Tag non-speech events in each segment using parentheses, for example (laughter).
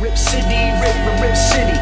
Rip City, rip, rip, rip City.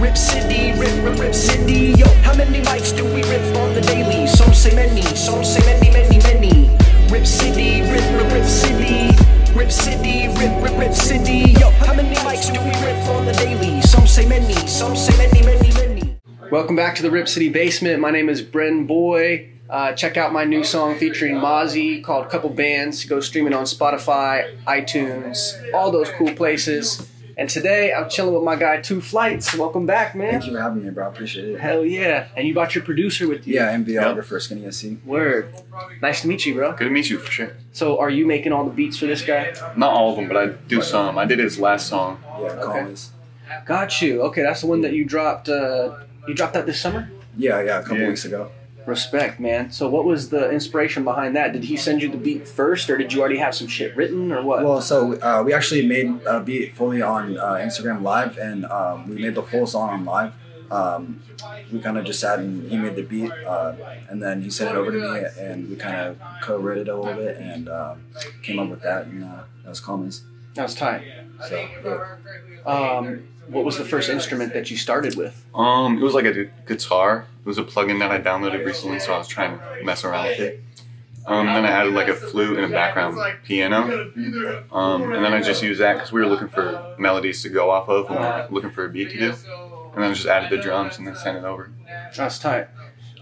Rip City, rip, rip, rip City. Yo, how many mics do we rip on the daily? Some say many, some say many, many, many. Rip City, rip, rip, rip City. Rip City, rip, rip, rip City. Yo, how many mics do we rip on the daily? Some say many, some say many, many, many. Welcome back to the Rip City Basement. My name is Bren Boy. Uh, check out my new song featuring Mozzie called Couple Bands. Go streaming on Spotify, iTunes, all those cool places. And today I'm chilling with my guy Two Flights. Welcome back, man. Thank you for having me, bro. I appreciate it. Hell yeah. And you brought your producer with you. Yeah, MVographer, Skinny SC. Word. Nice to meet you, bro. Good to meet you for sure. So are you making all the beats for this guy? Not all of them, but I do some. I did his last song. Yeah, Okay. Collins. Got you. Okay, that's the one that you dropped. Uh, you dropped that this summer? Yeah, yeah, a couple Yeah. weeks ago. Respect, man. So, what was the inspiration behind that? Did he send you the beat first, or did you already have some shit written, or what? Well, so uh, we actually made a beat fully on uh, Instagram Live, and um, we made the full song on live. Um, we kind of just sat and he made the beat, uh, and then he sent it over to me, and we kind of co-wrote it a little bit, and um, came up with that, and uh, that was Collins. that was tight. So yeah. Um, what was the first instrument that you started with? Um, it was like a guitar. It was a plugin that I downloaded recently, so I was trying to mess around with it. Um, then I added like a flute and a background piano. Um, and then I just used that because we were looking for melodies to go off of and we were looking for a beat to do. And then I just added the drums and then sent it over. That's tight.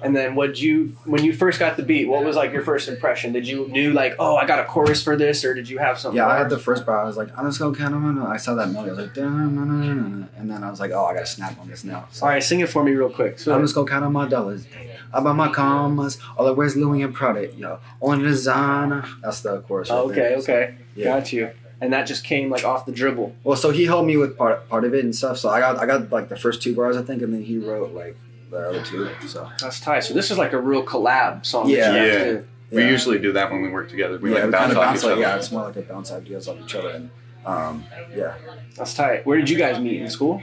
And then, what you when you first got the beat? What was like your first impression? Did you knew like, oh, I got a chorus for this, or did you have something? Yeah, I had the first bar. I was like, I'm just gonna count them. I saw that melody. I was like, and then I was like, oh, I gotta snap on this now. So All right, sing it for me real quick. So, I'm just gonna count on my dollars. I buy my commas. All I wear is Louis and Prada. Yo, on designer. That's the chorus. right okay, there. okay, Yeah. got you. And that just came like off the dribble. Well, so he helped me with part part of it and stuff. So I got I got like the first two bars I think, and then he wrote like the other two. So That's tight. So this is like a real collab song. Yeah. that you guys Yeah. did. We yeah. usually do that when we work together. We yeah, like we bounce kind of off each like other. yeah, it's more like a bounce ideas off each other, and um, yeah, That's tight. Where did you guys meet in school?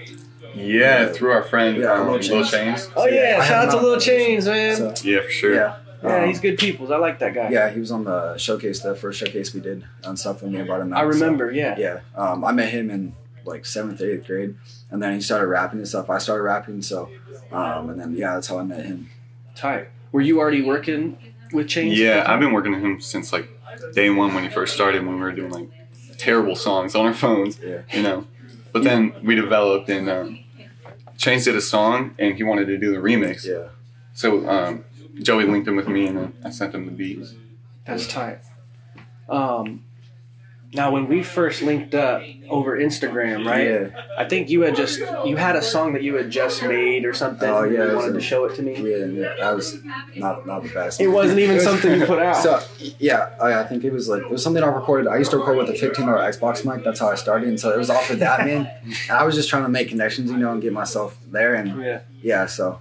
Yeah, through our friend Yeah, um, Lil Lil Chains. Chains. Oh yeah, I shout out to not- Lil Chains, man. So Yeah, for sure. yeah, yeah, um, he's good peoples. I like that guy. Yeah, he was on the showcase, the first showcase we did on stuff when me and brought him out. I so- remember. Yeah. yeah, um, I met him in like seventh, eighth grade, and then he started rapping and stuff. I started rapping, so um, and then yeah, that's how I met him. Tight. Were you already working with Chains? Yeah, I've been working with him since like day one when he first started when we were doing like terrible songs on our phones, Yeah, you know. But then we developed and um, Chains did a song and he wanted to do the remix. yeah, So um, Joey linked him with me and then I sent him the beats. That's tight. Um, now when we first linked up over Instagram, right? Yeah, I think you had just you had a song that you had just made or something. Oh, yeah, You wanted to show it to me. yeah, yeah. That was not not the best. It wasn't even something you put out. (laughs) So yeah, I, I think it was like it was something I recorded. I used to record with a fifteen dollar Xbox mic. That's how I started, and so it was off of that man. And (laughs) I was just trying to make connections, you know, and get myself there, and yeah. yeah, so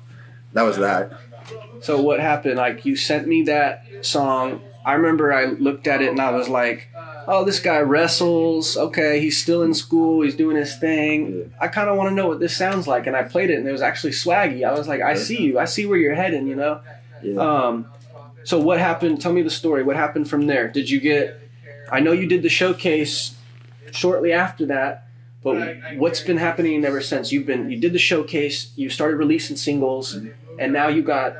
that was that. So what happened? Like you sent me that song. I remember I looked at it and I was like, "Oh, this guy wrestles. Okay, he's still in school. He's doing his thing. I kind of want to know what this sounds like." And I played it, and it was actually swaggy. I was like, "I see you. I see where you're heading." You know. Yeah. Um, so what happened? Tell me the story. What happened from there? Did you get? I know you did the showcase shortly after that, but what's been happening ever since? You've been you did the showcase. You started releasing singles, and now you got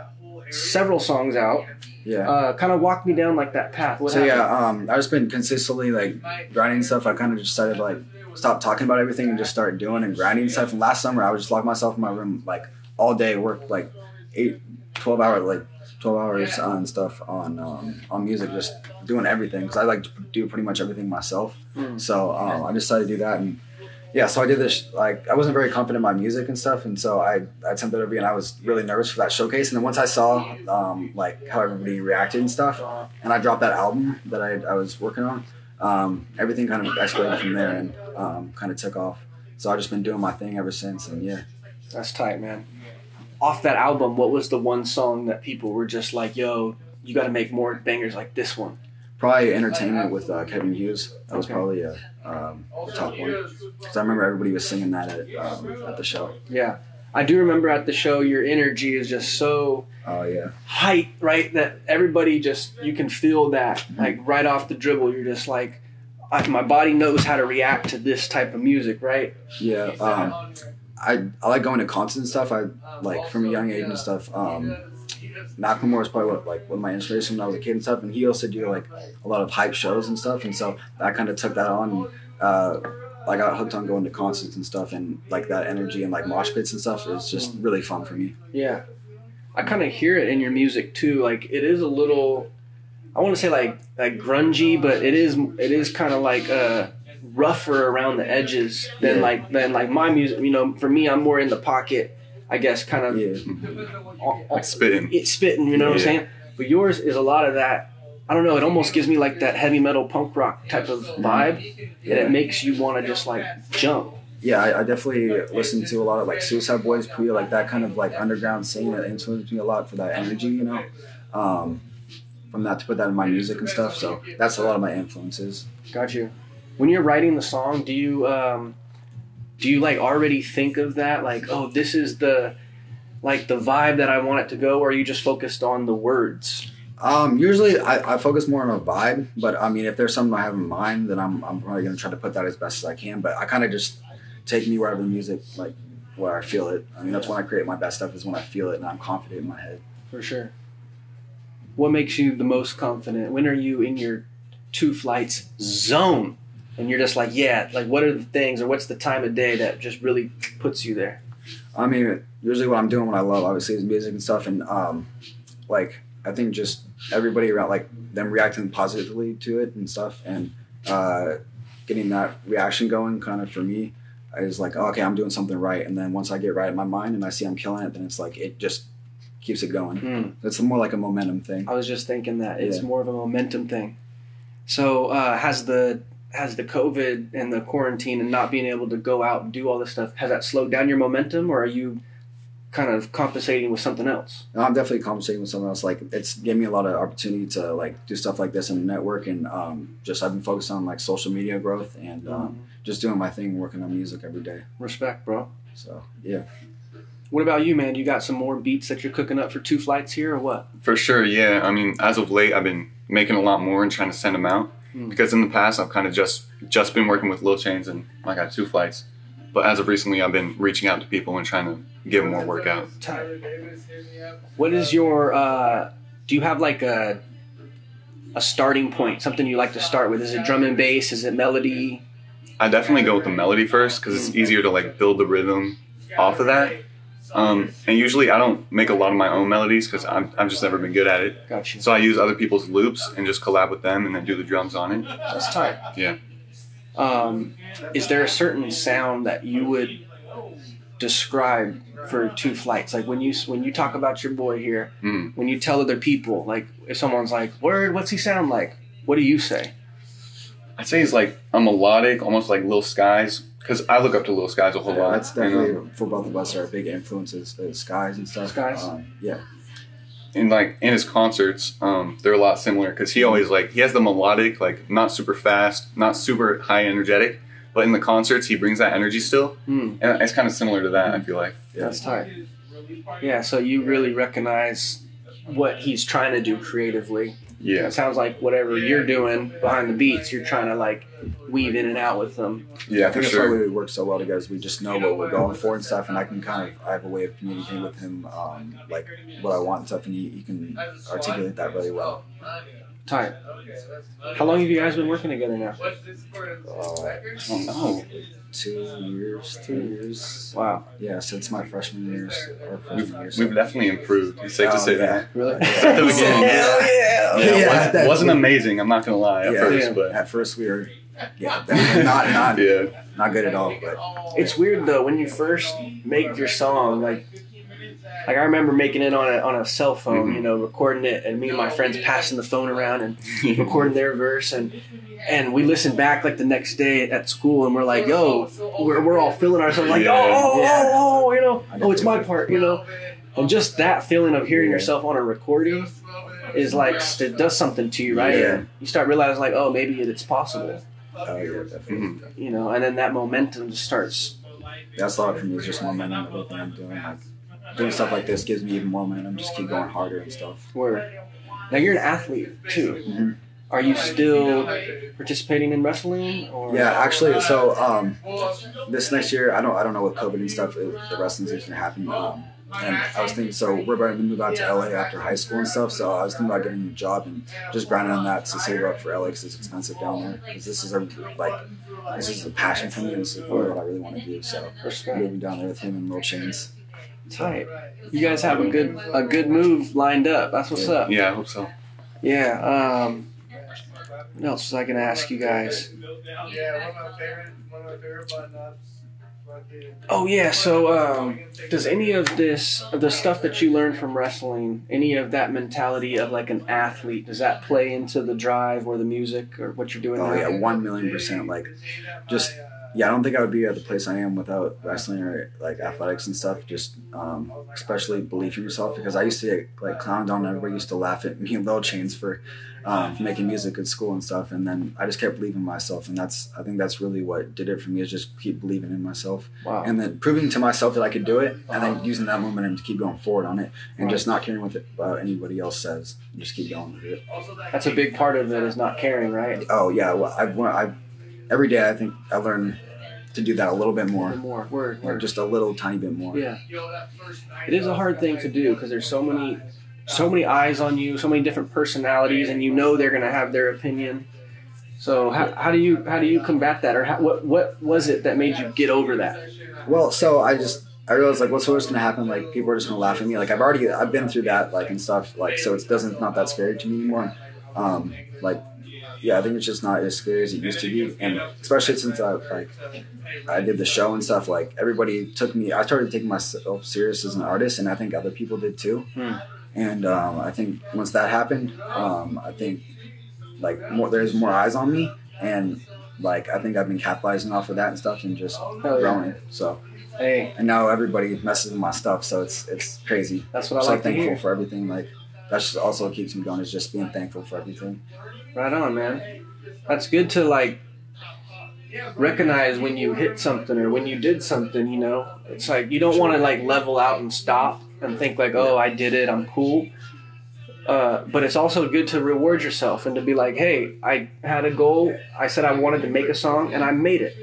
several songs out. Yeah. Uh, kind of walk me down like that path. What so happened? yeah, um, I just been consistently like grinding stuff. I kind of just decided like stop talking about everything and just start doing and grinding stuff. And last summer, I would just lock myself in my room like all day, work like eight, 12 hours, like 12 hours on stuff on um, on music, just doing everything because I like to do pretty much everything myself. Mm. So um, I decided to do that and. Yeah, so I did this. Like, I wasn't very confident in my music and stuff, and so I I attempted to be, and I was really nervous for that showcase. And then once I saw um, like how everybody reacted and stuff, and I dropped that album that I, I was working on. Um, everything kind of escalated from there and um, kind of took off. So I've just been doing my thing ever since, and yeah. That's tight, man. Off that album, what was the one song that people were just like, "Yo, you got to make more bangers like this one"? Probably Entertainment with uh, Kevin Hughes. That was Okay. probably a, um, the top one. Because I remember everybody was singing that at, um, at the show. Yeah, I do remember at the show, your energy is just so Oh, yeah. height, right? That everybody just you can feel that like right off the dribble. You're just like, I, my body knows how to react to this type of music, right? Yeah, um, I I like going to concerts and stuff. I like from a young age and stuff. Um, Macklemore was probably what, like one of my inspiration when I was a kid and stuff. And he also do like a lot of hype shows and stuff. And so I kind of took that on. Uh, I got hooked on going to concerts and stuff, and like that energy and like mosh pits and stuff is just really fun for me. Yeah. I kind of hear it in your music too. Like it is a little, I want to say like like grungy, but it is it is kind of like uh, rougher around the edges than Yeah. like than like my music. You know, for me, I'm more in the pocket. I guess kind of Yeah, Like spitting. it's spitting. You know what I'm saying? But yours is a lot of that. I don't know. It almost gives me like that heavy metal punk rock type of vibe, and it makes you want to just like jump. yeah. I, I definitely listen to a lot of like Suicide Boys, Pre, like that kind of like underground scene that influenced me a lot for that energy. You know, um, from that to put that in my music and stuff. So that's a lot of my influences. Got you. When you're writing the song, do you um, do you like already think of that? Like, oh, this is the like the vibe that I want it to go, or are you just focused on the words? Um, usually I, I focus more on a vibe, but I mean, if there's something I have in mind, then I'm, I'm probably gonna try to put that as best as I can. But I kind of just take me wherever the music, like where I feel it. I mean, that's when I create my best stuff is when I feel it and I'm confident in my head. For sure. What makes you the most confident? When are you in your two flights zone? And you're just like, yeah, like what are the things or what's the time of day that just really puts you there? I mean, usually what I'm doing, what I love, obviously, is music and stuff, and um, like I think just everybody around, like them reacting positively to it and stuff, and uh, getting that reaction going, kind of for me, is like, okay, I'm doing something right, and then once I get right in my mind and I see I'm killing it, then it's like it just keeps it going. Hmm. It's more like a momentum thing. I was just thinking that it's more of a momentum thing. So uh, has the has the COVID and the quarantine and not being able to go out and do all this stuff has that slowed down your momentum, or are you kind of compensating with something else? No, I'm definitely compensating with something else. Like it's gave me a lot of opportunity to like do stuff like this in the network, and um, just I've been focused on like social media growth and um, just doing my thing, working on music every day. Respect, bro. So yeah. What about you, man? You got some more beats that you're cooking up for two flights here, or what? For sure, yeah. I mean, as of late, I've been making a lot more and trying to send them out Hmm. because in the past I've kind of just just been working with Lil Chains and I got two flights. But as of recently, I've been reaching out to people and trying to give more work out. What is your? Uh, do you have like a a starting point? Something you like to start with? Is it drum and bass? Is it melody? I definitely go with the melody first because it's easier to like build the rhythm off of that. Um, and usually I don't make a lot of my own melodies because I'm I've just never been good at it. Got you. So I use other people's loops and just collab with them and then do the drums on it. That's tight. Yeah. Um, is there a certain sound that you would describe for two flights? Like when you when you talk about your boy here, Mm. when you tell other people, like if someone's like, "Word, what's he sound like?" What do you say? I'd say he's like a melodic, almost like Lil Skies, because I look up to Lil Skies a whole Yeah, lot. that's you know? definitely for both of us are big influences. Uh, skies and stuff. Skies? Um, yeah. and like in his concerts, um, they're a lot similar because he always like he has the melodic, like not super fast, not super high energetic, but in the concerts he brings that energy still, Hmm. and it's kind of similar to that. I feel like. Yeah. That's tight. Yeah, so you really recognize what he's trying to do creatively. Yeah, It sounds like whatever you're doing behind the beats, you're trying to like weave in and out with them. yeah, I for think that's why sure. we work so well together. Is we just know what we're going for and stuff, and I can kind of I have a way of communicating with him, um, like what I want and stuff, and he, he can articulate that really well. Tight. How long have you guys been working together now? Uh, I don't know. two years, two years. Wow. Yeah, since my freshman years or We've, freshman year. we've definitely improved. It's safe to Oh, say yeah. that. Really? (laughs) At the beginning. Hell yeah! Yeah, it Yeah, was, definitely. wasn't amazing. I'm not gonna lie at Yeah. first, Yeah. but At first, we were yeah, definitely not not (laughs) yeah, not good at all. But It's weird though when you first make your song, like like I remember making it on a on a cell phone, Mhm. you know, recording it, and me and my friends passing the phone around and (laughs) recording their verse, and and we listened back like the next day at school, and we're like, yo, we're, we're all feeling ourselves like, Yeah. oh, oh, oh, oh, you know, oh, it's my part, you know, and just that feeling of hearing yourself on a recording is like it does something to you, right? Yeah. You start realizing like, oh, maybe it's possible, oh yeah, definitely. Mhm. you know, and then that momentum just starts. That's a lot for me. Is just momentum. Everything I'm doing, like doing stuff like this, gives me even more momentum. Just keep going harder and stuff. Word. Now you're an athlete too. Mhm. are you still participating in wrestling? Or? Yeah, actually, so um, this next year, I don't, I don't know what COVID and stuff, the wrestling's gonna happen. Um, and I was thinking, so we're about to move out to LA after high school and stuff. So I was thinking about getting a job and just grinding on that to save up for LA because it's expensive down there. Because this is a like, this is a passion for me. This is what I really want to do. So moving down there with him and Lil Chains. Tight. You guys have a good a good move lined up. That's what's up. Yeah, I hope so. Yeah. Um, what else was I gonna ask you guys? Yeah, one of my favorite, one of my favorite button ups. Oh yeah. So um, does any of this the stuff that you learned from wrestling, any of that mentality of like an athlete, does that play into the drive or the music or what you're doing Oh now? yeah, one million percent. Like, just yeah, I don't think I would be at the place I am without wrestling or like athletics and stuff. Just um, especially belief in yourself because I used to get like clowned on. Everybody used to laugh at me and Lil Chains for um, making music at school and stuff. And then I just kept believing in myself, and that's I think that's really what did it for me is just keep believing in myself Wow. and then proving to myself that I could do it, and then using that momentum to keep going forward on it, and just not caring what uh, anybody else says, and just keep going with it. That's a big part of it is not caring, right? Oh yeah, well, I've I every day I think I learn to do that a little bit more, More word, or word. just a little tiny bit more. Yeah. It is a hard thing to do because there's so many so many eyes on you, so many different personalities, and you know they're gonna have their opinion. So how, how do you how do you combat that, or how, what what was it that made you get over that? Well, so I just I realized like what's what's gonna happen? Like people are just gonna laugh at me. Like I've already I've been through that like and stuff. Like so it doesn't not that scary to me anymore. Um, like yeah, I think it's just not as scary as it used to be, and especially since I like I did the show and stuff. Like everybody took me. I started taking myself serious as an artist, and I think other people did too. Hmm. And um, I think once that happened, um, I think like more there's more eyes on me, and like I think I've been capitalizing off of that and stuff, and just Hell yeah. growing. So Hey, and now everybody messes with my stuff, so it's it's crazy. that's what I so like to thankful for everything. Like that's also what keeps me going is just being thankful for everything. Right on, man. That's good to like recognize when you hit something or when you did something. You know, it's like you don't want to like level out and stop and think like, oh, I did it, I'm cool. Uh, but it's also good to reward yourself and to be like, hey, I had a goal. I said I wanted to make a song, and I made it.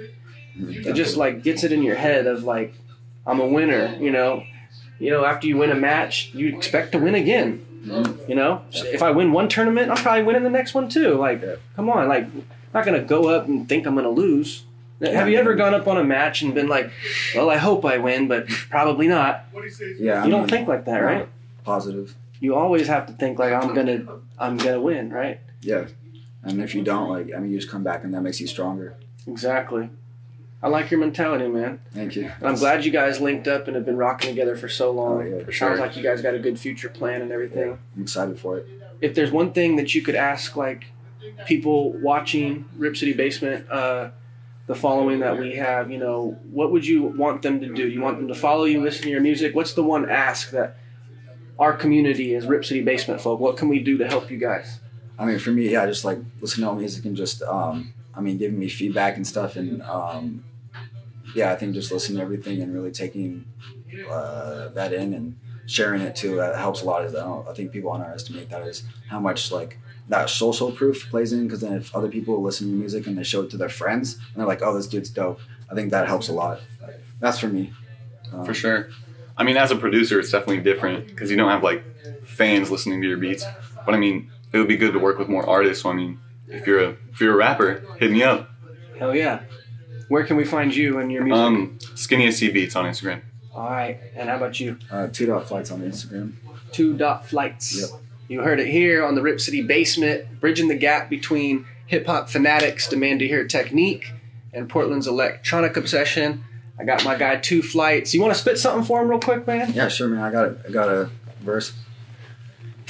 It just like gets it in your head of like, I'm a winner. You know, you know, after you win a match, you expect to win again. Mm-hmm. You know, if I win one tournament, I'm probably winning the next one too. Like, Yeah. come on, like, I'm not gonna go up and think I'm gonna lose. Have you ever gone up on a match and been like, well, I hope I win, but probably not? What do you say? Yeah, I You don't mean, think like that, right? positive. You always have to think like I'm gonna, I'm gonna win, right? Yeah, and if you don't, like I mean, you just come back, and that makes you stronger. Exactly. I like your mentality, man. Thank you. And I'm glad you guys linked up and have been rocking together for so long. Oh, yeah, Sounds for sure. like you guys got a good future plan and everything. I'm excited for it. If there's one thing that you could ask, like people watching Rip City Basement, uh, the following that we have, you know, what would you want them to do? You want them to follow you, listen to your music? What's the one ask that our community is Rip City Basement folk? What can we do to help you guys? I mean, for me, yeah, just like listening to all music and just, um, I mean, giving me feedback and stuff, and um, yeah, I think just listening to everything and really taking uh, that in and sharing it too that helps a lot. Is I, don't, I think people underestimate that is how much like that social proof plays in because then if other people listen to music and they show it to their friends and they're like, oh, this dude's dope. I think that helps a lot. That's for me. Um, For sure. I mean, as a producer, it's definitely different because you don't have like fans listening to your beats. But I mean, it would be good to work with more artists. So I mean, if you're a if you're a rapper, hit me up. Hell yeah. Where can we find you and your music? Um, Skinny SC Beats on Instagram. All right. And how about you? Uh, two dot flights on Instagram. Two dot flights. Yep. You heard it here on the Rip City Basement, bridging the gap between hip hop fanatics demand to hear technique and Portland's electronic obsession. I got my guy Two Flights. You want to spit something for him real quick, man? Yeah, sure, man. I got it. I got a verse.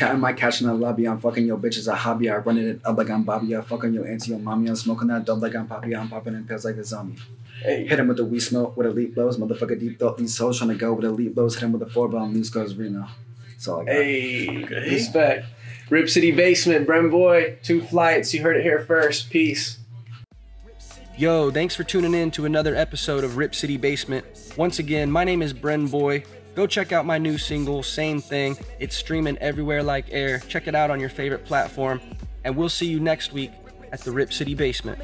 Cat in my catch in the lobby. I'm fucking your bitch as a hobby. I run it up like I'm Bobby. I'm fucking your auntie, your mommy. I'm smoking that dub like I'm Poppy. I'm popping in pills like a zombie. Hey. Hit him with the weed smoke with elite blows. Motherfucker deep thought these souls trying to go with elite blows. Hit him with the four bomb. These goes Reno. That's all I got. Hey, respect. Rip City Basement, Bren Boy, Two Flights. You heard it here first. Peace. Yo, thanks for tuning in to another episode of Rip City Basement. Once again, my name is Bren Boy. Go check out my new single, Same Thing. It's streaming everywhere like air. Check it out on your favorite platform. and we'll see you next week at the Rip City Basement.